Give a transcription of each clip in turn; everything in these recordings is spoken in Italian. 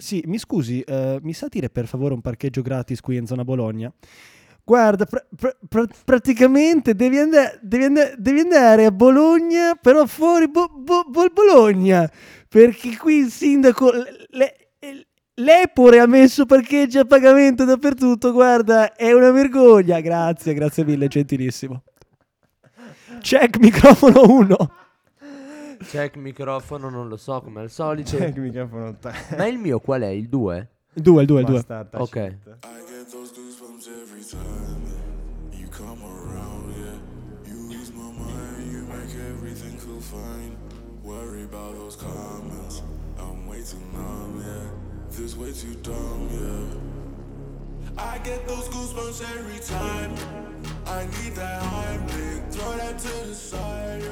Sì, mi scusi, eh, mi sa dire per favore un parcheggio gratis qui in zona Bologna? Guarda, pr- pr- pr- praticamente devi, and- devi, and- devi, andare a Bologna, però fuori Bo- Bo- Bologna, perché qui il sindaco... Le- L'Epore ha messo parcheggi a pagamento dappertutto, guarda, è una vergogna. Grazie, grazie mille, gentilissimo. Check microfono 1. Check microfono, non lo so come al solito. Check microfono 3. Ma il mio qual è? Il 2? Il 2, il 2, il 2. Ok. I get those goosebumps every time you come around, yeah. You ease my mind, you make everything feel fine. Worry about those comments, I'm way too numb, yeah. This way too dumb, yeah. I get those goosebumps every time. I need that Heimlich, throw that to the side,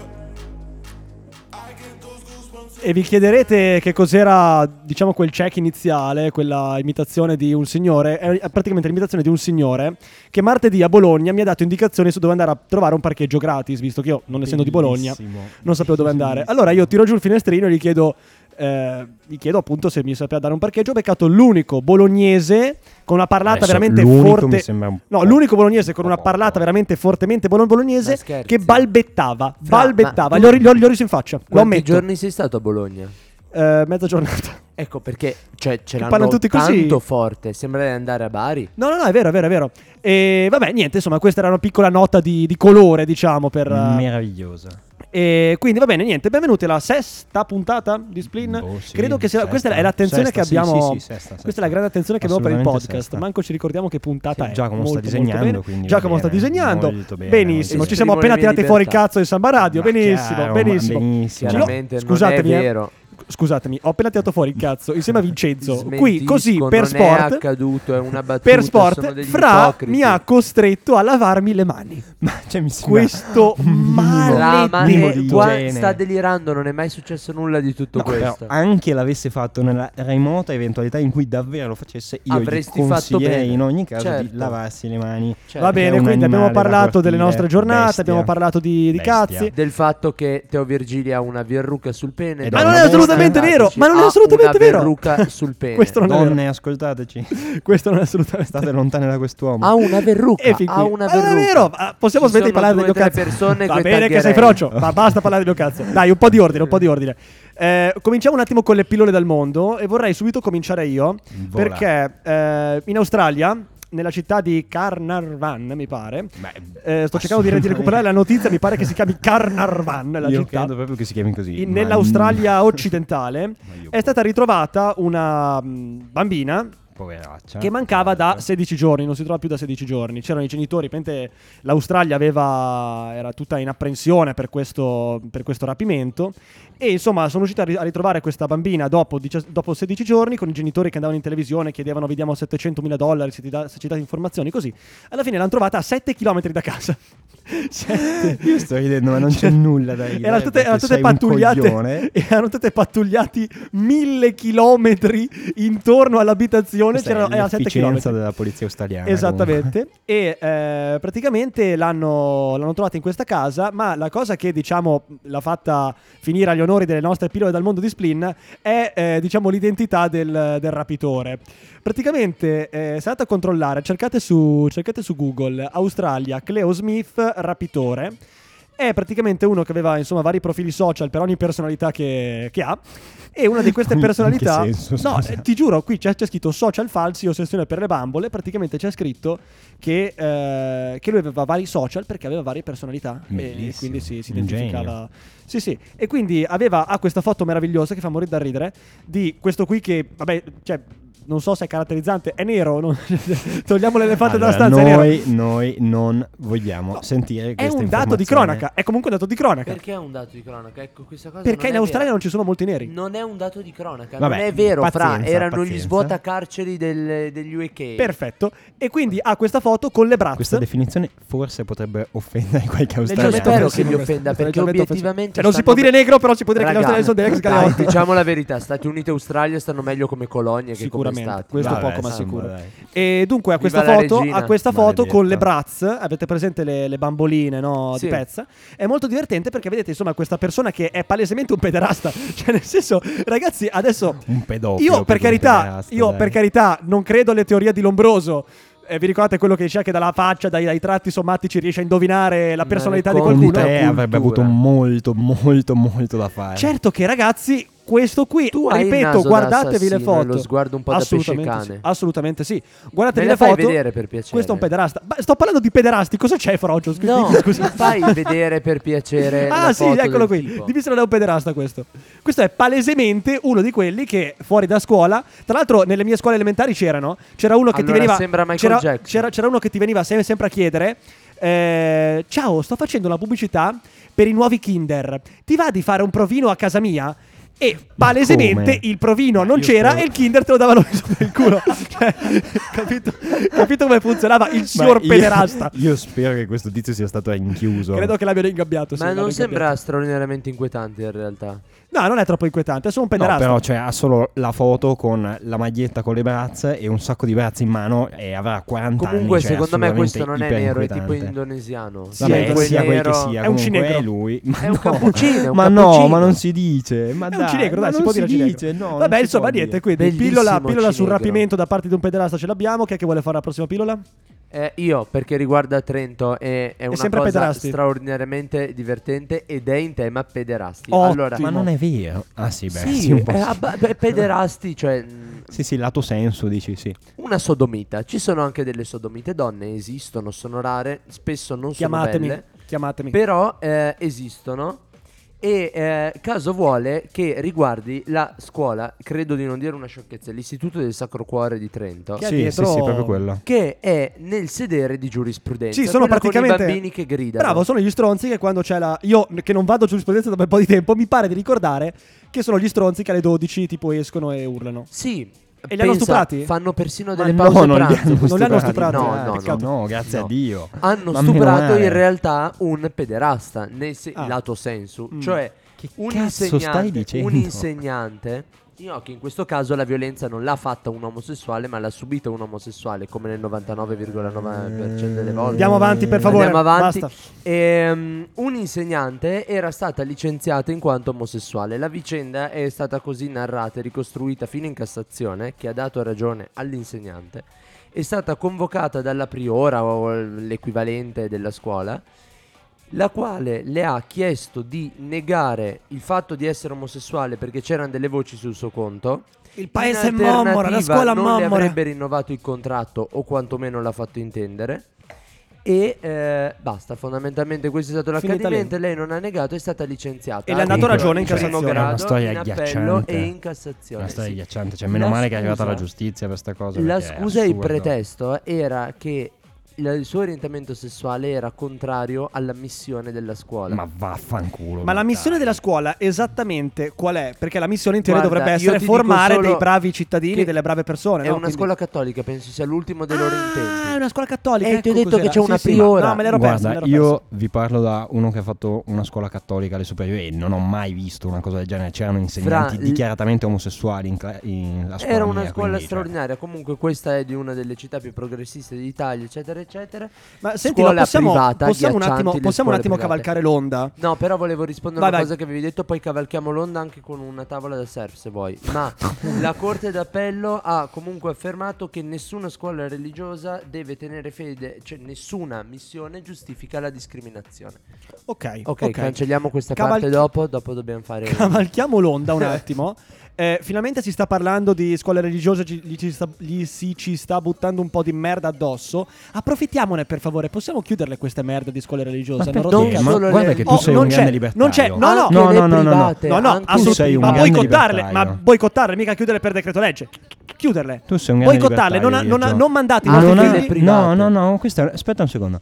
E vi chiederete che cos'era, diciamo, quel check iniziale, quella imitazione di un signore, è praticamente l'imitazione di un signore che martedì a Bologna mi ha dato indicazioni su dove andare a trovare un parcheggio gratis, visto che io, non essendo di Bologna, Bellissimo. non sapevo dove andare. Allora io tiro giù il finestrino e gli chiedo, eh, gli chiedo appunto se mi sapeva dare un parcheggio. Ho beccato l'unico bolognese con una parlata Adesso, veramente l'unico forte. no, l'unico bolognese con una parlata veramente fortemente bolo- bolognese che balbettava. Fra, balbettava. ma Gli ho, gli ho- gli ho riso in faccia. Lo Quanti giorni sei stato a Bologna? Eh, mezza giornata. Ecco perché cioè, ce l'hanno tutti così. tanto forte. Sembra di andare a Bari. No, no, no, è vero, è vero, è vero. E vabbè, niente, insomma, questa era una piccola nota di, di colore, diciamo, per... eh, Meravigliosa. E quindi va bene, niente, benvenuti alla sesta puntata di Splin. Boh, sì, Credo che sia... sesta. Questa è l'attenzione Sesta, che abbiamo... sì, sì, sesta, sesta. Questa è la grande attenzione che abbiamo per il podcast. sesta. Manco ci ricordiamo che puntata Sì, è. Giacomo sta Molto, molto disegnando, bene. Giacomo sta bene, disegnando. molto bene, Benissimo, ci siamo appena tirati fuori il Libertà. cazzo in Samba Radio. Ma Benissimo, chiaro, benissimo. benissimo. Scusatemi, non eh. è vero. Scusatemi, ho appena tirato fuori il cazzo insieme a Vincenzo. Qui, così, per non sport. è accaduto, è una battuta. per sono sport, degli Fra ipocriti. mi ha costretto a lavarmi le mani. Ma cioè, mi sembra Questo Fra, ma eh, sta delirando, non è mai successo nulla di tutto No, però, questo. anche l'avesse fatto nella remota eventualità in cui davvero lo facesse, io Avresti gli fatto bene. in ogni caso Certo. di lavarsi le mani. Cioè, Va bene, quindi abbiamo parlato delle nostre giornate, bestia. abbiamo parlato di, di cazzi. del fatto che Teo Virgili ha una verruca sul pene. Ma è non è assolutamente bestia. vero, ma non è Ha assolutamente una vero. verruca sul pene. Questo non è vero. Donne, ascoltateci. Questo non è assolutamente State lontane da quest'uomo. Ha una verruca. E fin qui. Ha una Ma non verruca. è vero, ma possiamo Ci smettere di parlare del mio cazzo. persone Va bene che sei frocio, ma basta parlare del mio cazzo. Dai, un po' di ordine, un po' di ordine. Eh, cominciamo un attimo con le pillole dal mondo e vorrei subito cominciare io Vola. perché eh, in Australia, nella città di Carnarvan, mi pare, Beh, eh, sto cercando di, di recuperare la notizia, mi pare che si chiami Carnarvan la io città. credo proprio che si chiami così. In- nell'Australia occidentale è stata ritrovata una mh, bambina Poveraccia. che mancava da 16 giorni, non si trova più da 16 giorni. C'erano i genitori, praticamente l'Australia aveva, era tutta in apprensione per questo, per questo rapimento. E insomma, sono riusciti a, ri- a ritrovare questa bambina dopo, dopo 16 giorni con i genitori che andavano in televisione, chiedevano: Vi diamo 700 mila dollari se, ti da- se ci date informazioni. Così alla fine l'hanno trovata a 7 km da casa. Sette. Io sto ridendo, ma non c'è nulla da ridere. Erano tutte, erano tutte pattugliate. Erano tutte pattugliati mille chilometri intorno all'abitazione. C'erano, è era 7 l'efficienza chilometri. della polizia australiana. Esattamente. e eh, praticamente l'hanno, l'hanno trovata in questa casa. Ma la cosa che diciamo l'ha fatta finire agli onori delle nostre pillole dal mondo di Splin è eh, diciamo l'identità del, del rapitore. Praticamente eh, se andate a controllare, cercate su, cercate su Google Australia Cleo Smith rapitore. È praticamente uno che aveva insomma vari profili social per ogni personalità che, che ha. E una di queste personalità, senso, no, ti giuro, qui c'è, c'è scritto social falsi, ossessione per le bambole. Praticamente c'è scritto che, eh, che lui aveva vari social perché aveva varie personalità. E Bellissimo, quindi si, si identificava. Sì, sì. E quindi aveva ha questa foto meravigliosa che fa morire da ridere di questo qui che, vabbè, cioè. Non so se è caratterizzante, è nero. non- Togliamo l'elefante dalla Allora, stanza. è nero. noi, noi non vogliamo No, sentire È questa un dato di cronaca. È comunque un dato di cronaca. Perché è un dato di cronaca? Ecco, questa cosa Perché in Australia vera. non ci sono molti neri. Non è un dato di cronaca, Vabbè, non è vero, fra, pazienza, erano gli pazienza. svuotacarceri del, degli UK. Perfetto. E quindi ha questa foto con le Questa braccia. definizione forse potrebbe offendere qualche Io australiano. spero che questo, offenda perché obiettivamente Cioè, non si può dire negro, però si può dire che gli australiani sono degli ex galeotti. diciamo la verità, Stati Uniti e Australia stanno meglio come colonie che come Sicuramente, stati. questo Vabbè, poco ma sicuro. dai. E dunque a questa Viva foto, a questa foto con le braz, avete presente le, le bamboline no, Sì. di pezza? È molto divertente perché vedete insomma questa persona che è palesemente un pederasta. Cioè nel senso, ragazzi, adesso Un pedofilo. io per carità, io dai. per carità non credo alle teorie di Lombroso. Eh, vi ricordate quello che diceva che dalla faccia, dai, dai tratti sommatici riesce a indovinare la personalità di qualcuno? te avrebbe avuto molto, molto, molto da fare. Certo che ragazzi, questo qui, Tu ripeto, da guardatevi le foto. lo sguardo un po' da assolutamente pesce cane. Sì, assolutamente sì. Me Guardatevi la le fai foto. vedere per piacere. Questo è un pederasta. Ma sto parlando di pederasti, cosa c'è Frocio? Scusi, No, scusi. fai vedere per piacere Ah sì, eccolo qui. tipo. Dimmi se non è un pederasta questo. Questo è palesemente uno di quelli che fuori da scuola, tra l'altro nelle mie scuole elementari c'erano, c'era uno che ti Allora, veniva sembra Michael c'era, c'era- c'era uno che ti veniva sem- sempre a chiedere eh, "Ciao, sto facendo la pubblicità per i nuovi Kinder. Ti va di fare un provino a casa mia?" E palesemente il provino non Io c'era spero- e il Kinder te lo davano sopra il culo. Cioè, capito, capito come funzionava il signor io- pederasta? Io, spero che questo tizio sia stato rinchiuso. Credo che l'abbiano ingabbiato. Ma non sembra straordinariamente inquietante in realtà. No, non è troppo inquietante, è solo un No, pederasta. però cioè, ha solo la foto con la maglietta con le brazze e un sacco di brazzi in mano e avrà 40 Comunque, anni. cioè, secondo me questo non è nero, è tipo indonesiano. Sì, Vabbè, è sia quel che sia, è un cinegro. è lui. Ma È un no, cappuccino, è un ma no, cappuccino. ma non si dice. Ma È un dai, cinegro, ma dai, si può dire cinegro. dice, no, Vabbè, si insomma, niente, dire. quindi pillola, pillola sul cinegro. rapimento da parte di un pederasta ce l'abbiamo. Chi è che vuole fare la prossima pillola? Eh, io, perché riguarda Trento, è, è una sempre cosa pederasti. straordinariamente divertente ed è in tema pederasti. Ottimo. Allora, Ma non è vero. Ah sì, beh, sì, sì, un po' eh, sì. abba- beh, pederasti, cioè mh, Sì, sì, lato senso, dici sì. una sodomita. Ci sono anche delle sodomite donne, esistono, sono rare, spesso non sono Chiamatemi. belle, Chiamatemi. però eh, esistono. E eh, caso vuole che riguardi la scuola, credo di non dire una sciocchezza, l'Istituto del Sacro Cuore di Trento. Che è Sì, dietro- sì, sì, proprio quello. Che è nel sedere di giurisprudenza. Sì, sono praticamente- i bambini che gridano. Bravo, sono gli stronzi che quando c'è la. Io che non vado a giurisprudenza da un po' di tempo, mi pare di ricordare che sono gli stronzi che alle 12 tipo escono e urlano. Sì. E li hanno pensa, stuprati? Fanno persino Ma delle no, pause non li pranzo. hanno Non li hanno stuprati. No, eh, no, peccato. No, grazie No. a Dio. Hanno Ma stuprato in realtà un pederasta, nel se- Ah. lato sensu. Mm. Cioè, Che un, insegnante, un insegnante. Che in questo caso la violenza non l'ha fatta un omosessuale, ma l'ha subita un omosessuale, come nel 99,9% delle volte. Andiamo avanti, per favore. Andiamo avanti. Basta. Ehm, un insegnante era stata licenziata in quanto omosessuale. La vicenda è stata così narrata e ricostruita fino in Cassazione, che ha dato ragione all'insegnante. È stata convocata dalla priora o l'equivalente della scuola, la quale le ha chiesto di negare il fatto di essere omosessuale perché c'erano delle voci sul suo conto. Il paese mommora, la scuola non le mommora. avrebbe rinnovato il contratto o quantomeno l'ha fatto intendere. E eh, basta, fondamentalmente questo è stato l'accadimento. lì. Lei non ha negato, è stata licenziata. E le ha dato ragione in Cassazione. grado, È una storia in appello agghiacciante. e in Cassazione. Una storia sì. agghiacciante. Cioè, meno La male che è arrivata la scusa- giustizia per questa cosa. La scusa e il pretesto era che il suo orientamento sessuale era contrario alla missione della scuola. Ma vaffanculo. Ma la dai. missione della scuola esattamente qual è? Perché la missione in teoria Guarda, dovrebbe essere formare dei bravi cittadini, delle brave persone. è no? una Quindi- scuola cattolica, penso sia l'ultimo dei loro Ah, è intenti. una scuola cattolica. Eh, ti ho ecco detto cos'era. che c'è una Sì, sì, ma- priora. No, me l'ero perso. Guarda, me l'ero io vi parlo da uno che ha fatto una scuola cattolica alle superiori e non ho mai visto una cosa del genere. C'erano insegnanti Fra- dichiaratamente omosessuali in, cla- in la scuola Era una mia, scuola quindi, cioè, straordinaria. Comunque, questa è di una delle città più progressiste d'Italia, eccetera, eccetera. Ma senti, Scuola possiamo, privata, possiamo un attimo, possiamo un attimo cavalcare l'onda? No, però volevo rispondere a una vai. cosa che avevi detto, poi cavalchiamo l'onda anche con una tavola da surf se vuoi. Ma la Corte d'Appello ha comunque affermato che nessuna scuola religiosa deve tenere fede, cioè nessuna missione giustifica la discriminazione. Ok, Ok, ok. cancelliamo questa Cavalchi- parte dopo, dopo dobbiamo fare... Cavalchiamo l'onda un attimo. Eh, finalmente si sta parlando di scuole religiose, gli, ci sta- gli si ci sta buttando un po' di merda addosso. Approfittiamone per favore, possiamo chiuderle queste merde di scuole religiose? Ma Non non cazzo. solo guarda le- che tu Oh, sei un grande libertario. non c'è, no, no, no, no, no, no, no. private, No, no, anche Tu assolut- sei un ma boicottarle, ma boicottarle, mica chiudere per decreto legge. Chiuderle. Tu sei un grande Boicottarle, non, non, non mandate i Ah, non ha- no, no, no, questa aspetta un secondo.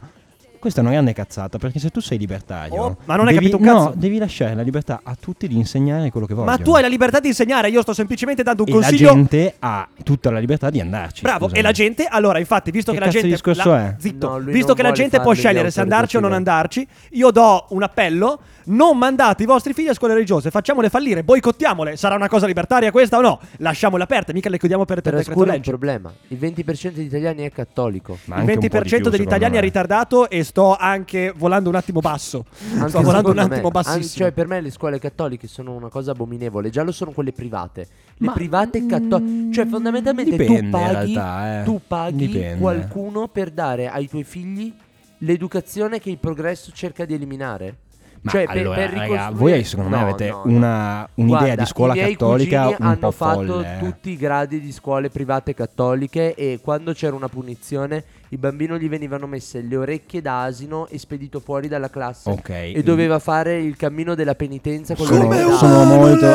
Questa è una grande cazzata perché se tu sei libertario, Oh, ma non hai devi, capito un cazzo. No, devi lasciare la libertà a tutti di insegnare quello che vogliono. Ma tu hai la libertà di insegnare, io sto semplicemente dando un e consiglio. la gente ha tutta la libertà di andarci. Bravo, scusami. e la gente, allora, infatti, visto Che che, la gente. discorso la- è? Zitto, No, visto che la gente può scegliere se andarci o non andarci, io do un appello: non mandate i vostri figli a scuole religiose, facciamole fallire, boicottiamole. Sarà una cosa libertaria questa o no? Lasciamole aperte, mica le chiudiamo per, per Però decreto scusa un legge. problema. Il 20% degli italiani è cattolico. Ma Il anche un po' di 20% più, degli italiani è me. ritardato e sto anche volando un attimo basso. Anche sto volando un attimo me. bassissimo. Anzi, cioè, per me le scuole cattoliche sono una cosa abominevole. Già lo sono quelle private. Le Ma- private cattoliche. Cioè, fondamentalmente Dipende, tu paghi, realtà, eh. tu paghi Dipende. qualcuno per dare ai tuoi figli l'educazione che il progresso cerca di eliminare. Ma cioè, per- allora, per raga, ricostruire- voi secondo me No, avete no, no. una, un'idea Guarda, di scuola i miei cattolica un hanno po' fatto folle. eh. tutti i gradi di scuole private cattoliche e quando c'era una punizione il bambino gli venivano messe le orecchie da asino e spedito fuori dalla classe Ok. e doveva fare il cammino della penitenza con sono, le orecchie sono molto,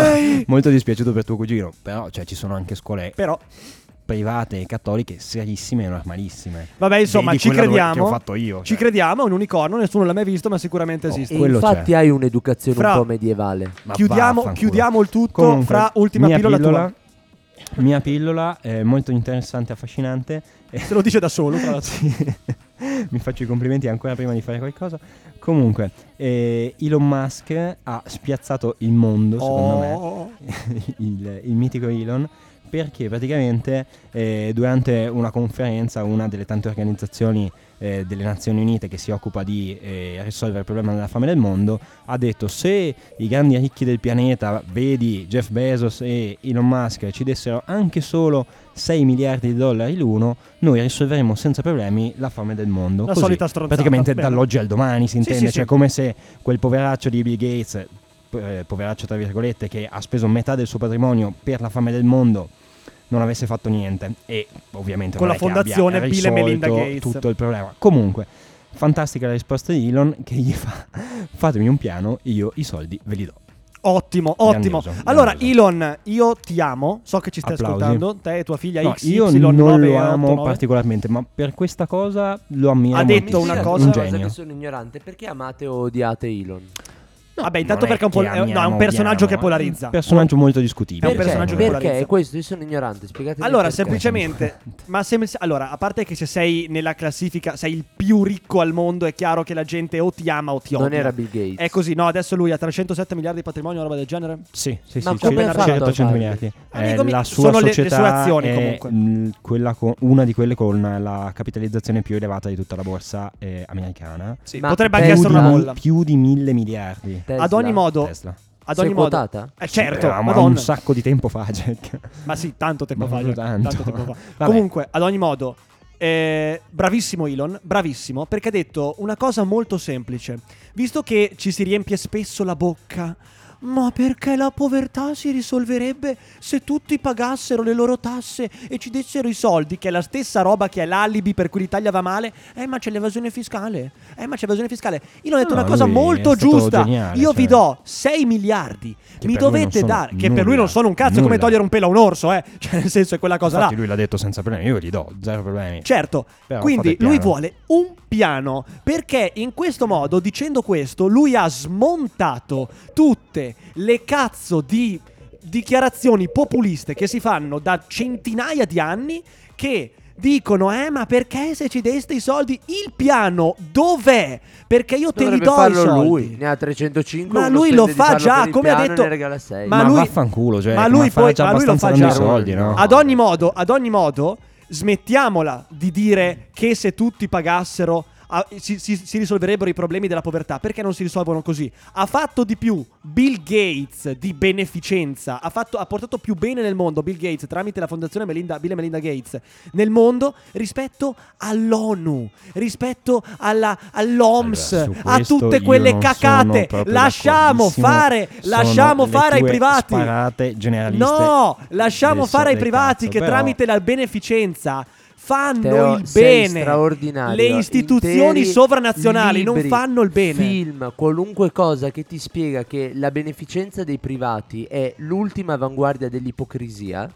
molto dispiaciuto per tuo cugino. Però cioè, ci sono anche scuole Però, private e cattoliche serissime e normalissime. vabbè, insomma, Vedi ci crediamo. Che ho fatto io. Ci cioè. crediamo, è un unicorno, nessuno l'ha mai visto, ma sicuramente Oh, esiste. E infatti c'è. hai un'educazione Fra- un po' medievale. Ma chiudiamo, chiudiamo il tutto Comunque, fra ultima mia pillola, pillola, tua. Mia pillola è molto interessante affascinante. Se lo dice da solo, tra l'altro. Sì. Mi faccio i complimenti ancora prima di fare qualcosa. Comunque, eh, Elon Musk ha spiazzato il mondo, secondo me. Oh. il, il mitico Elon perché praticamente eh, durante una conferenza una delle tante organizzazioni eh, delle Nazioni Unite che si occupa di eh, risolvere il problema della fame del mondo ha detto se i grandi ricchi del pianeta vedi Jeff Bezos e Elon Musk ci dessero anche solo 6 miliardi di dollari l'uno noi risolveremo senza problemi la fame del mondo La Così, solita stronzata. praticamente Bene. dall'oggi al domani si Sì, intende sì, cioè sì. come se quel poveraccio di Bill Gates eh, poveraccio tra virgolette che ha speso metà del suo patrimonio per la fame del mondo non avesse fatto niente e ovviamente Con la fondazione Bill e Melinda risolto Gates. tutto il problema comunque fantastica la risposta di Elon che gli fa fatemi un piano io i soldi ve li do Ottimo, ottimo. Grandioso, allora, grandioso. Elon, io ti amo. So che ci stai Applausi. ascoltando. Te e tua figlia No, XY io non lo 989. amo particolarmente ma per questa cosa lo ammiro Ha detto moltissimo. una cosa- un genio che sono ignorante. Perché amate o odiate Elon? Vabbè, intanto perché è un, po- che è- no, è un amiamo, personaggio che odiamo, polarizza. un personaggio molto È discutibile un personaggio che perché? polarizza. Questo io sono ignorante. Spiegatemi Allora, perché. semplicemente, ma se, allora, a parte che se sei nella classifica, sei il più ricco al mondo, è chiaro che la gente o ti ama o ti odia. Non era Bill Gates. È così, no? Adesso lui ha 307 miliardi di patrimonio, una roba del genere. Sì, sì, Ma sì, come ha fatto a 800 farli? miliardi. Eh, Amico mio, la sua sono le- le società sue azioni, è comunque. mh, quella con- una di quelle con la capitalizzazione più elevata di tutta la borsa eh, americana. Sì, Ma potrebbe anche essere una bolla. Più di mille miliardi. Tesla. Ad ogni modo, Tesla. ad Sei ogni modo. quotata? Eh, certo, Eh, ma un sacco di tempo fa, Jack. Ma sì, tanto tempo Ma fa. già, tanto. tempo fa. Comunque, ad ogni modo, eh, bravissimo Elon, bravissimo, perché ha detto una cosa molto semplice. Visto che ci si riempie spesso la bocca, ma perché la povertà si risolverebbe se tutti pagassero le loro tasse e ci dessero i soldi, che è la stessa roba che è l'alibi per cui l'Italia va male? Eh, ma c'è l'evasione fiscale. Eh, ma c'è l'evasione fiscale. Io ho detto No, una cosa molto giusta. geniale, Io vi cioè. do 6 miliardi. Che Mi dovete dare. Che per lui nulla, non sono un cazzo, è come nulla. togliere un pelo a un orso, eh. Cioè, nel senso, è quella cosa Infatti là. lui l'ha detto senza problemi, io gli do, zero problemi. Certo, Però quindi lui vuole un piano perché in questo modo, dicendo questo, lui ha smontato tutte le cazzo di dichiarazioni populiste che si fanno da centinaia di anni che dicono eh ma perché se ci deste i soldi il piano dov'è? Perché io te Dovrebbe li do i soldi. lui. Ne ha 305. Ma lui lo fa già, come ha detto- ne regala 6. Ma Ma, lui- vaffanculo, cioè, ma ma lui fa poi- già ma lui lo fa già. soldi, no? Ad ogni modo, ad ogni modo, smettiamola di dire che se tutti pagassero ah, si, si- si risolverebbero i problemi della povertà. Perché non si risolvono così? Ha fatto di più Bill Gates di beneficenza, ha, fatto- ha portato più bene nel mondo Bill Gates tramite la fondazione Melinda, Bill e Melinda Gates nel mondo rispetto all'ONU, rispetto alla, all'OMS, Allora, a tutte quelle cacate. Lasciamo fare, lasciamo fare ai privati. No, lasciamo fare ai privati cazzo, che però- tramite la beneficenza fanno Teo, il bene. Le istituzioni Interi sovranazionali non libri, fanno il bene. Film, qualunque cosa che ti spiega che la beneficenza dei privati è l'ultima avanguardia dell'ipocrisia.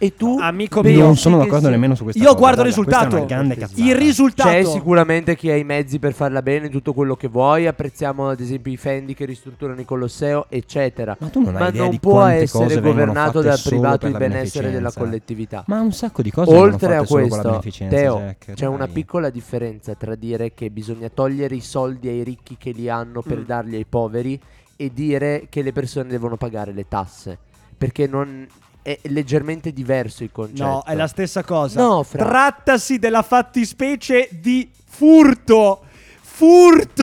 E tu Amico mio, non sono d'accordo sia- nemmeno su questa Io cosa. guardo il risultato. è una grande cazzata. Il risultato. C'è sicuramente chi ha i mezzi per farla bene, tutto quello che vuoi. Apprezziamo ad esempio i Fendi che ristrutturano il Colosseo, eccetera. Ma tu non hai Ma idea non di può essere governato dal privato il benessere della collettività. Ma un sacco di cose Oltre a questo, beneficenza, Teo, Jack, c'è una piccola differenza tra dire che bisogna togliere i soldi ai ricchi che li hanno per Mm. darli ai poveri e dire che le persone devono pagare le tasse. Perché non è leggermente diverso il concetto. No, è la stessa cosa. No, fra- Trattasi della fattispecie di furto. Furto.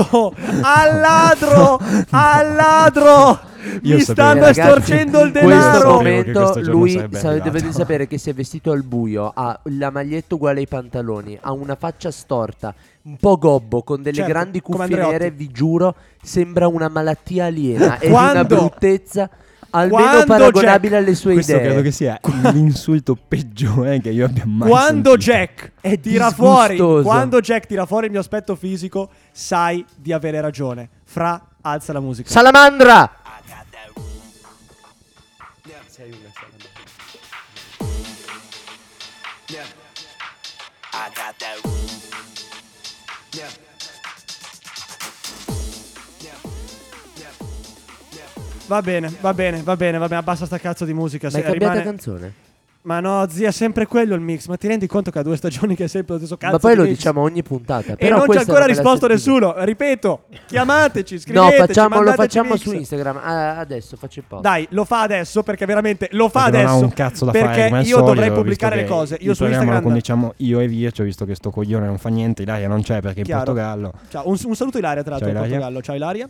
Oh, al ladro! Al ladro! Io Mi sapevo- stanno Ragazzi, estorcendo il In questo denaro! Momento questo giorno lui sarebbe sa- arrivato. dovete sapere che si è vestito al buio, ha la maglietta uguale ai pantaloni, ha una faccia storta, un po' gobbo, con delle Certo, grandi come cuffie Andreotti. nere, vi giuro, sembra una malattia aliena e Quando- una bruttezza almeno Quando paragonabile Jack- alle sue Questo idee. credo che sia l'insulto peggiore che io abbia mai Quando sentito. Jack È tira fuori, quando Jack tira fuori il mio aspetto fisico, sai di avere ragione. Fra, alza la musica. Salamandra! Va bene, va bene, va bene, va bene, abbassa sta cazzo di musica. Ma se hai cambiato rimane- canzone? Ma no, zia, è sempre quello il mix. Ma ti rendi conto che ha due stagioni che è sempre lo stesso cazzo Ma poi di lo mix? diciamo ogni puntata. E non c'è ancora risposto nessuno. Ripeto, chiamateci, No, scriveteci, facciamo, lo facciamo mix. su Instagram. Ah, adesso faccio il post. Dai, lo fa adesso perché veramente lo fa Perché non adesso. ha un cazzo da perché fare io solito, dovrei pubblicare le cose. Io su Instagram. conduciamo io e Vircio, visto che sto coglione non fa niente, Ilaria non c'è perché è in. Portogallo. Ciao, un, un saluto Ilaria tra l'altro Ciao, in Ilaria. Portogallo. Ciao Ilaria.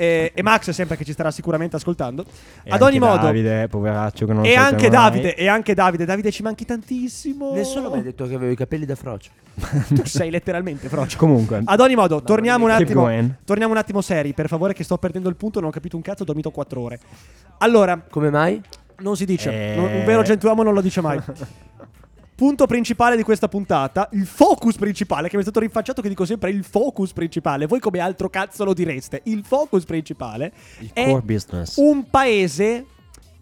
E, e Max sempre che ci starà sicuramente ascoltando. E Ad anche ogni modo. Davide, poveraccio che non e anche. Davide, e anche Davide, Davide ci manchi tantissimo. Nessuno mi ha detto che avevo i capelli da frocio. Tu sei letteralmente frocio. Comunque, Ad ogni modo, torniamo un attimo. Torniamo un attimo seri, per favore, che sto perdendo il punto. Non ho capito un cazzo, ho dormito 4 ore. Allora, Come mai? non si dice. Eh. non- un vero gentiluomo non lo dice mai. Punto principale di questa puntata, il focus principale, che mi è stato rinfacciato che dico sempre il focus principale. Voi come altro cazzo lo direste? Il focus principale il è core business. un paese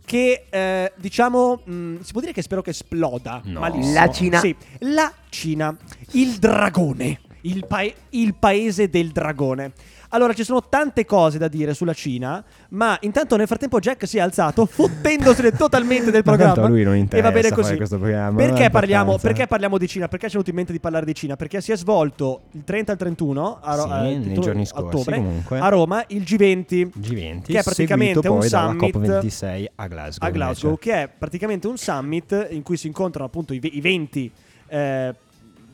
che eh, diciamo mh, si può dire che spero che esploda No. malissimo. La Cina. Sì, la Cina, il dragone, il, pae- il paese del dragone. Allora, ci sono tante cose da dire sulla Cina, ma intanto nel frattempo Jack si è alzato, fottendosene totalmente del Ma programma. lui non e va interessa bene così. questo programma, Perché parliamo, perché parliamo di Cina? Perché ci è venuto in mente di parlare di Cina? Perché si è svolto il 30 al 31 a, Ro- Sì, eh, nei 31 giorni scorsi, ottobre, comunque. a Roma il G20 G20, che è praticamente un summit COP26 a Glasgow. a Glasgow, che è praticamente un summit in cui si incontrano appunto i, i 20 eh,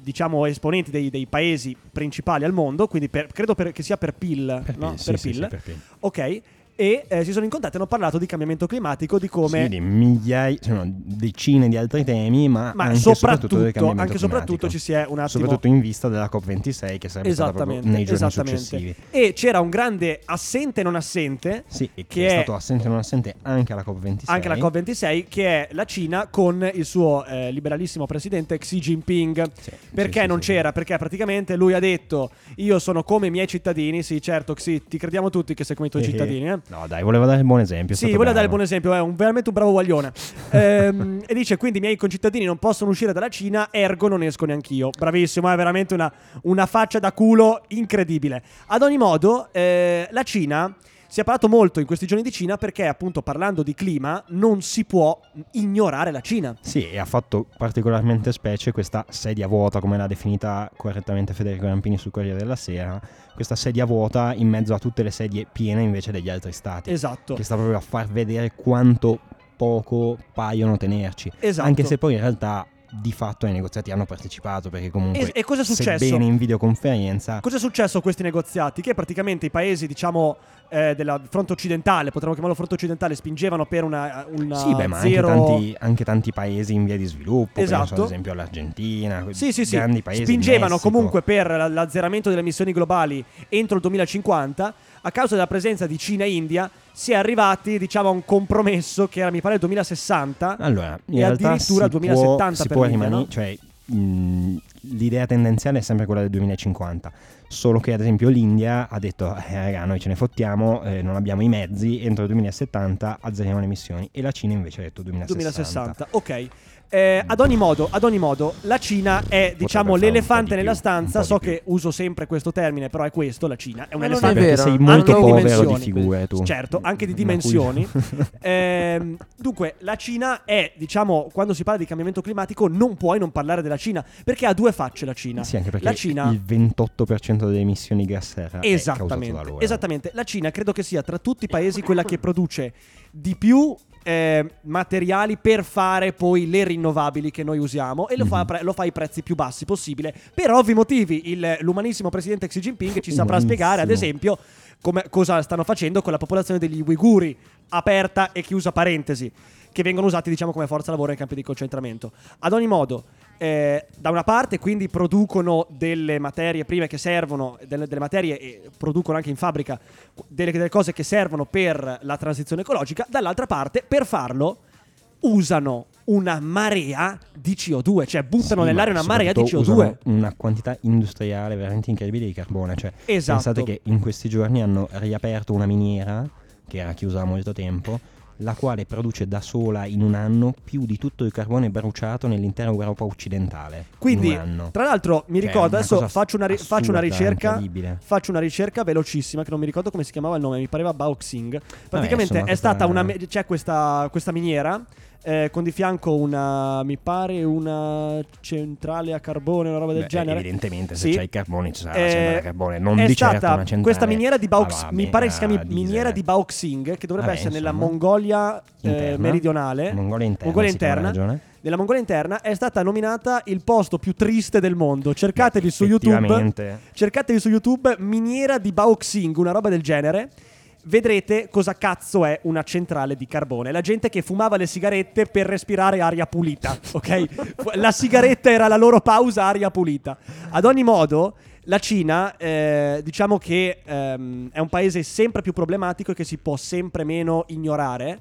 diciamo esponenti dei, dei paesi principali al mondo, quindi per- credo per- che sia per PIL, Per no? PIL, sì, per sì, sì, per PIL. Ok. E eh, si sono incontrati e hanno parlato di cambiamento climatico, di come Sì, di migliaia, cioè, no, decine di altri temi, ma, ma anche soprattutto, cambiamento anche soprattutto ci si è un attimo Soprattutto in vista della COP26 che sarebbe stata proprio nei giorni esattamente. successivi. E c'era un grande assente non assente Sì, che, Che è, è- stato assente non assente anche alla COP26. anche la COP26 che è la Cina con il suo eh, liberalissimo presidente Xi Jinping. Sì, Perché sì, sì, non sì. c'era? Perché praticamente lui ha detto io sono come i miei cittadini, sì certo Xi, ti crediamo tutti che sei come i tuoi Eh, cittadini. Eh? No, dai, voleva dare il buon esempio. Sì, volevo dare il buon esempio, è un, veramente un bravo guaglione. Ehm, e dice quindi i miei concittadini non possono uscire dalla Cina, ergo non esco neanch'io. Bravissimo, è veramente una, una faccia da culo incredibile. Ad ogni modo, eh, la Cina... Si è parlato molto in questi giorni di Cina perché, appunto, parlando di clima, non si può ignorare la Cina. Sì, e ha fatto particolarmente specie questa sedia vuota, come l'ha definita correttamente Federico Rampini sul Corriere della Sera, questa sedia vuota in mezzo a tutte le sedie piene invece degli altri stati, Esatto. che sta proprio a far vedere quanto poco paiono tenerci. Esatto. Anche se poi in realtà di fatto ai negoziati hanno partecipato, perché comunque E- e cosa è successo? sebbene in videoconferenza Cosa è successo a questi negoziati? Che praticamente i paesi, diciamo, eh, della fronte occidentale, potremmo chiamarlo fronte occidentale, spingevano per una, una Sì, beh, ma zero... anche, tanti, anche tanti paesi in via di sviluppo, penso Esatto. ad esempio all'Argentina, Sì, sì, sì. grandi paesi. Spingevano comunque per la- l'azzeramento delle emissioni globali entro il 2050. A causa della presenza di Cina e India, si è arrivati, diciamo, a un compromesso che era, mi pare, il 2060. Allora, E addirittura si 2070 può, si per può rimani- no? cioè mh, l'idea tendenziale è sempre quella del 2050, solo che ad esempio l'India ha detto eh, raga, noi ce ne fottiamo, eh, non abbiamo i mezzi, entro il 2070 azzeriamo le emissioni e la Cina invece ha detto 2060. 2060. Ok. Eh, ad, ogni modo, ad ogni modo, la Cina è, diciamo, fare un po' l'elefante di nella più, stanza. So che uso sempre questo termine, però è questo, la Cina. È un Ma è elefante. perché vero, sei molto povero di figure tu. Certo, anche di dimensioni. Ehm, dunque, la Cina è, diciamo, quando si parla di cambiamento climatico, non puoi non parlare della Cina, perché ha due facce la Cina. Sì, anche perché la Cina il 28% delle emissioni gas serra da Esattamente, esattamente. La Cina credo che sia tra tutti i paesi quella che produce di più eh, materiali per fare poi le rinnovabili che noi usiamo e lo, fa, Mhm. pre- lo fa ai prezzi più bassi possibile. Per ovvi motivi, il- l'umanissimo presidente Xi Jinping ci saprà Umanissimo. spiegare, ad esempio, come- cosa stanno facendo con la popolazione degli uiguri, aperta e chiusa parentesi, che vengono usati, diciamo, come forza lavoro in campi di concentramento. Ad ogni modo, eh, da una parte quindi producono delle materie prime che servono, delle, delle materie e producono anche in fabbrica delle, delle cose che servono per la transizione ecologica, dall'altra parte per farlo usano una marea di CO2, cioè buttano Sì, nell'aria una marea di soprattutto CO2. usano una quantità industriale veramente incredibile di carbone. Cioè, Esatto. Pensate che in questi giorni hanno riaperto una miniera che era chiusa da molto tempo, la quale produce da sola in un anno più di tutto il carbone bruciato nell'intera Europa occidentale. Quindi, tra l'altro, mi ricordo adesso faccio una, ri- assurda, faccio una ricerca. Faccio una ricerca velocissima che non mi ricordo come si chiamava il nome, mi pareva Baoxing. Praticamente insomma, è stata una me- c'è questa, questa miniera eh, con di fianco una mi pare una centrale a carbone, una roba del Beh, genere. Evidentemente, se Sì. c'è il carbone ci sarà Eh, la centrale a carbone, non è di certo questa miniera di Baux, a- mi pare che si chiami diesel. miniera di Baoxing, che dovrebbe Vabbè, essere nella insomma. Mongolia eh, meridionale. Mongolia interna. Mongolia interna. Nella Mongolia interna è stata nominata il posto più triste del mondo. Cercatevi su YouTube. Cercatevi su YouTube miniera di Baoxing, una roba del genere. Vedrete cosa cazzo è una centrale di carbone. La gente che fumava le sigarette per respirare aria pulita, ok? La sigaretta era la loro pausa aria pulita. Ad ogni modo, la Cina, eh, diciamo che ehm, è un paese sempre più problematico e che si può sempre meno ignorare.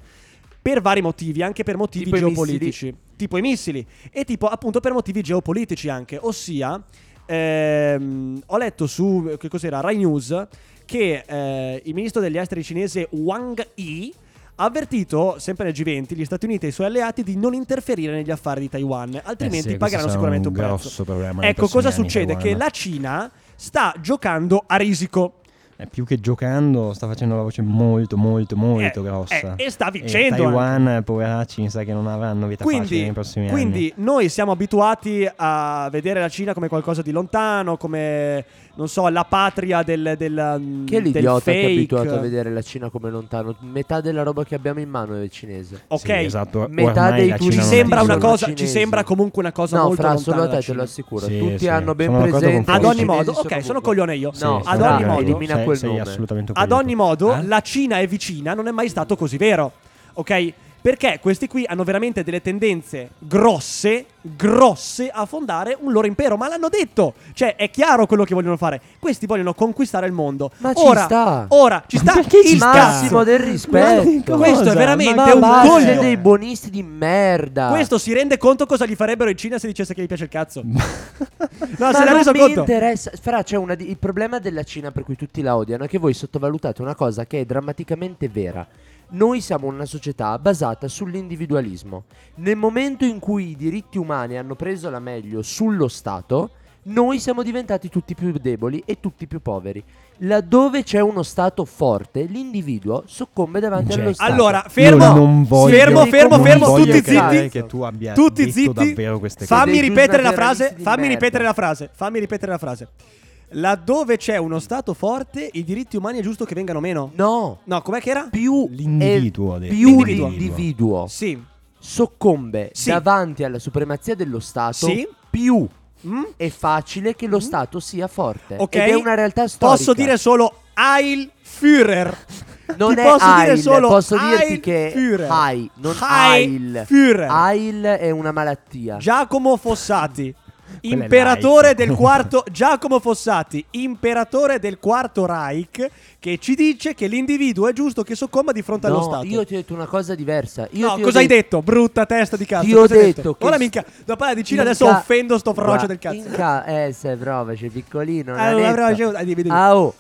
Per vari motivi, anche per motivi Tipo i geopolitici. Tipo i missili. E tipo appunto per motivi geopolitici anche. Ossia, ehm, ho letto su, che cos'era, Rai News, che eh, il ministro degli esteri cinese Wang Yi ha avvertito, sempre nel G20, gli Stati Uniti e i suoi alleati di non interferire negli affari di Taiwan, altrimenti Eh sì, pagheranno sicuramente un, un prezzo. grosso problema nei Ecco, cosa anni, succede? Che la Cina sta giocando a risico. Eh, più che giocando, sta facendo una voce molto, molto, molto Eh, grossa. eh, e sta E vincendo Taiwan, poveracci, mi sa che non avranno vita facile Quindi, nei prossimi quindi noi siamo abituati a vedere la Cina come qualcosa di lontano, come non so, la patria del, del, mm, Che è l'idiota che è abituato a vedere la Cina come lontano? Metà della roba che abbiamo in mano è cinese. Ok, Sì, esatto. Metà Ormai dei turisti ci sembra, una sono cosa, ci sembra comunque una cosa no, molto Fra, lontana solo a te te lo assicuro. Sì, Tutti sì. hanno ben Sono presente. Ad ogni modo, ok, sono ovunque. coglione io. No, sono ad ogni modo, elimina quel nome. assolutamente Ad ogni modo, Eh? la Cina è vicina non è mai stato così vero. Ok? Perché questi qui hanno veramente delle tendenze grosse, grosse a fondare un loro impero. Ma l'hanno detto. Cioè, è chiaro quello che vogliono fare. Questi vogliono conquistare il mondo. Ma ci ora, sta. Ora, ci sta perché ci il. Massimo del rispetto. Questo è veramente Ma un coglio. dei buonisti di merda. Questo si rende conto cosa gli farebbero in Cina se dicesse che gli piace il cazzo. no, Ma se ne ha non reso mi conto. interessa. Fra, c'è una di- il problema della Cina per cui tutti la odiano è che voi sottovalutate una cosa che è drammaticamente vera. Noi siamo una società basata sull'individualismo. Nel momento in cui i diritti umani hanno preso la meglio sullo Stato, noi siamo diventati tutti più deboli e tutti più poveri. Laddove c'è uno Stato forte, l'individuo soccombe davanti Jack, allo Stato. Allora, fermo, non voglio- fermo, fermo, fermo, tutti zitti. che tu abbia Tutti detto zitti. davvero queste cose. Fammi Dei ripetere la frase, fammi ripetere la frase, fammi ripetere la frase. Laddove c'è uno Stato forte, i diritti umani è giusto che vengano meno. No, No, com'è che era? più L'individuo, è- ha detto. più L'individuo. l'individuo Sì. soccombe Sì. davanti alla supremazia dello Stato, Sì. più Mm? è facile che lo Stato sia forte. Ok. Ed è una realtà storica. Posso dire solo Heil Führer. non Ti è posso dire Heil, solo posso Heil dirti che Führer. Heil, non Heil Heil. Führer. Heil è una malattia. Giacomo Fossati. Imperatore del quarto Giacomo Fossati, imperatore del quarto Reich, che ci dice che l'individuo è giusto che soccomba di fronte allo No, Stato. io ti ho detto una cosa diversa. Io no, cosa hai detto- detto? Brutta testa di cazzo. Ti ho hai detto che Ora minchia, da parlare di Cina in adesso offendo sto frocio del cazzo. in ca- eh, se prova, c'è piccolino. Ragione. Ah, dimmi, dimmi. Ah, oh,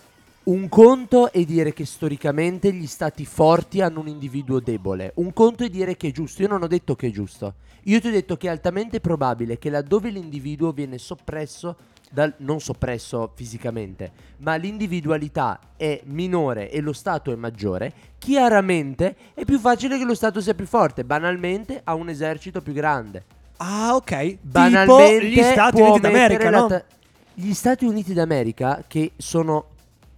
un conto è dire che storicamente gli stati forti hanno un individuo debole. Un conto è dire che è giusto. Io non ho detto che è giusto. Io ti ho detto che è altamente probabile che laddove l'individuo viene soppresso, dal, non soppresso fisicamente, ma l'individualità è minore e lo Stato è maggiore, chiaramente è più facile che lo Stato sia più forte. Banalmente ha un esercito più grande. Ah, ok. Tipo Banalmente gli Stati Uniti d'America, no? Gli Stati Uniti d'America, che sono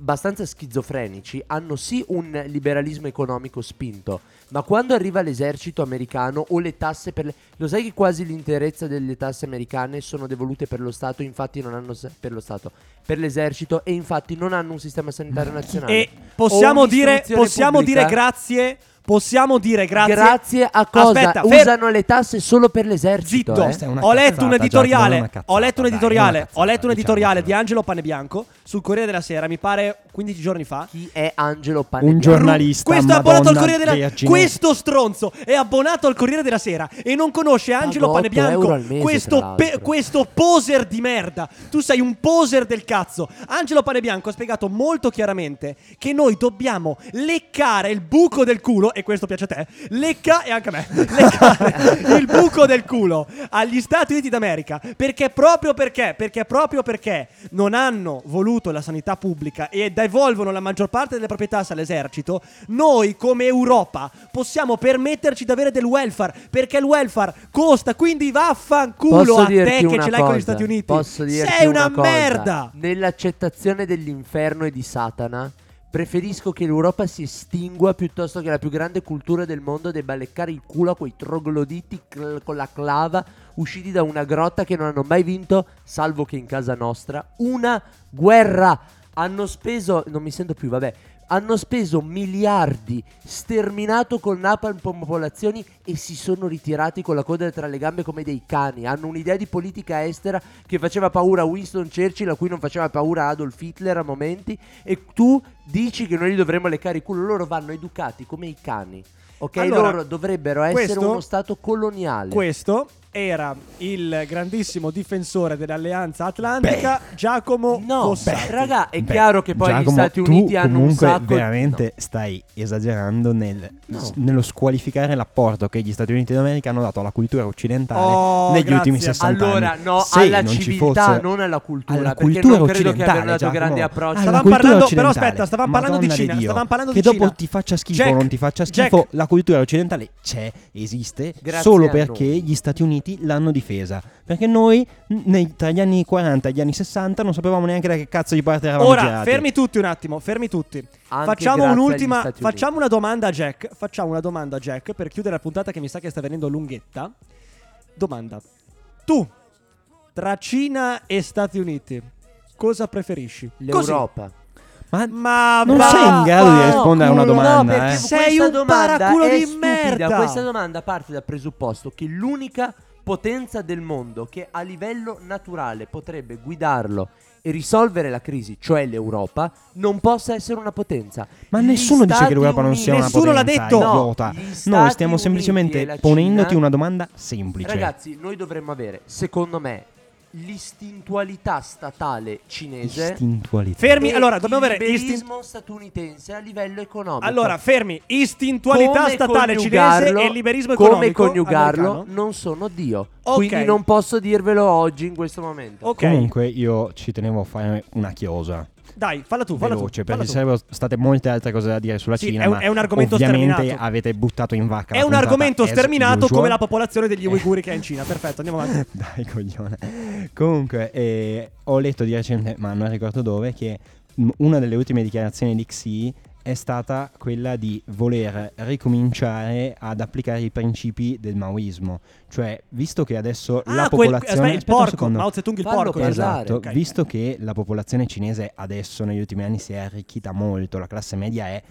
abbastanza schizofrenici, hanno sì un liberalismo economico spinto, ma quando arriva l'esercito americano o le tasse per le... Lo sai che quasi l'interezza delle tasse americane sono devolute per lo Stato, infatti non hanno... per lo Stato, per l'esercito e infatti non hanno un sistema sanitario nazionale. E possiamo dire, possiamo pubblica. dire grazie. Possiamo dire grazie. Grazie a cosa? Aspetta, fer- Usano le tasse solo per l'esercito. Zitto, eh? Ho letto un editoriale. Cazzata, ho letto un dai, editoriale. ho letto un editoriale di Angelo Panebianco sul Corriere della Sera, mi pare 15 giorni fa. Chi è Angelo Un Panebianco? giornalista. Questo è abbonato al Corriere della Vergine. Questo stronzo è abbonato al Corriere della Sera e non conosce Angelo Paga 8 Panebianco. mese, questo, l'altro. questo poser di merda. Tu sei un poser del cazzo. Angelo Panebianco ha spiegato molto chiaramente che noi dobbiamo leccare il buco del culo. E questo piace a te. Lecca e anche a me. Leccare il buco del culo agli Stati Uniti d'America. Perché proprio perché? Perché proprio perché non hanno voluto la sanità pubblica e devolvono la maggior parte delle proprietà all'esercito, noi come Europa possiamo permetterci di avere del welfare perché il welfare costa, quindi vaffanculo Posso a te che una ce l'hai con gli cosa? Stati Uniti. Sei una, cosa? merda. Nell'accettazione dell'inferno e di Satana, preferisco che l'Europa si estingua piuttosto che la più grande cultura del mondo debba leccare il culo a quei trogloditi cl- con la clava usciti da una grotta che non hanno mai vinto, salvo che in casa nostra, una guerra. Hanno speso, non mi sento più, vabbè. Hanno speso miliardi, sterminato con napalm popolazioni e si sono ritirati con la coda tra le gambe come dei cani. Hanno un'idea di politica estera che faceva paura a Winston Churchill, a cui non faceva paura Adolf Hitler a momenti. E tu dici che noi li dovremmo leccare il culo. Loro vanno educati come i cani. Ok, Allora, loro dovrebbero essere questo- uno stato coloniale. Questo era il grandissimo difensore dell'Alleanza Atlantica, Giacomo No, Fossati. raga, è Beh, chiaro che poi Giacomo, gli Stati Uniti hanno un comunque sacco veramente stai esagerando nel- No. s- nello squalificare l'apporto che gli Stati Uniti d'America hanno dato alla cultura occidentale Oh, negli grazie. ultimi 60 Allora, anni. no, Se alla non ci civiltà, fosse- non alla cultura. alla perché cultura non credo che occidentale, abbiano dato Giacomo. grandi approcci. Stavamo parlando- però aspetta, stavamo parlando di Cina, Dio. stavamo parlando che di dopo Cina. ti faccia schifo o non ti faccia Jack. schifo, la cultura occidentale c'è, esiste, Grazie solo perché gli Stati Uniti l'hanno difesa. Perché noi nei- tra gli anni 40 e gli anni 60 non sapevamo neanche da che cazzo di parte eravamo Ora, girati. fermi tutti un attimo, fermi tutti. Anche facciamo un'ultima, Uniti. facciamo una domanda a Jack. Facciamo una domanda a Jack per chiudere la puntata che mi sa che sta venendo lunghetta. Domanda. Tu, tra Cina e Stati Uniti, cosa preferisci? Così. L'Europa. Ma Ma non va- sei in grado di va- rispondere a una No, domanda, perché eh. Sei un domanda paraculo di merda. Questa domanda parte dal presupposto che l'unica potenza del mondo che a livello naturale potrebbe guidarlo e risolvere la crisi, cioè l'Europa, non possa essere una potenza. Ma Gli nessuno dice Stati che l'Europa non sia una Nessuno l'ha potenza, detto. idiota. No, Noi stiamo Uniti semplicemente la ponendoti Cina- una domanda semplice. Ragazzi, noi dovremmo avere, secondo me, l'istintualità statale cinese Istintualità. Fermi, e allora dobbiamo il avere istin- liberismo statunitense a livello economico. Allora, fermi, istintualità Come statale cinese e liberismo come economico coniugarlo americano? non sono Dio. Ok. Quindi non posso dirvelo oggi in questo momento. Ok, Comunque io ci tenevo a fare una chiosa dai, falla tu, falla veloce tu. perché ci sarebbero state molte altre cose da dire sulla Sì, Cina è un- ma è un argomento ovviamente sterminato. avete buttato in vacca È un argomento sterminato come la popolazione degli uiguri che è in Cina. Perfetto, andiamo avanti. Dai, coglione. Comunque, eh, ho letto di recente, ma non ricordo dove, che una delle ultime dichiarazioni di Xi è stata quella di voler ricominciare ad applicare i principi del maoismo. Cioè, visto che adesso la Ah, quel, popolazione... aspetta, il porco, secondo. Mao Zedong il porco. Esatto, Ok. visto che la popolazione cinese adesso negli ultimi anni si è arricchita molto, la classe media è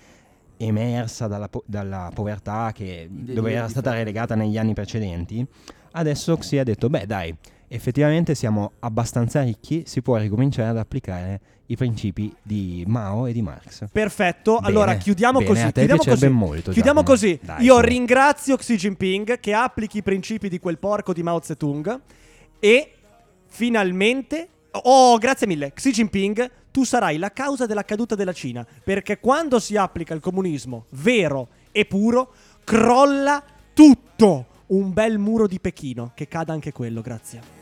emersa dalla, po- dalla povertà che, dove era stata fa. relegata negli anni precedenti, adesso si è detto, beh dai, effettivamente siamo abbastanza ricchi, si può ricominciare ad applicare i principi di Mao e di Marx. Perfetto, Bene, allora chiudiamo bene, così. a te chiudiamo così. molto, chiudiamo Giacomo. così. Dai, Io su. ringrazio Xi Jinping che applichi i principi di quel porco di Mao Zedong e finalmente Oh, grazie mille. Xi Jinping, tu sarai la causa della caduta della Cina, perché quando si applica il comunismo vero e puro, crolla tutto. Un bel muro di Pechino, che cada anche quello, grazie.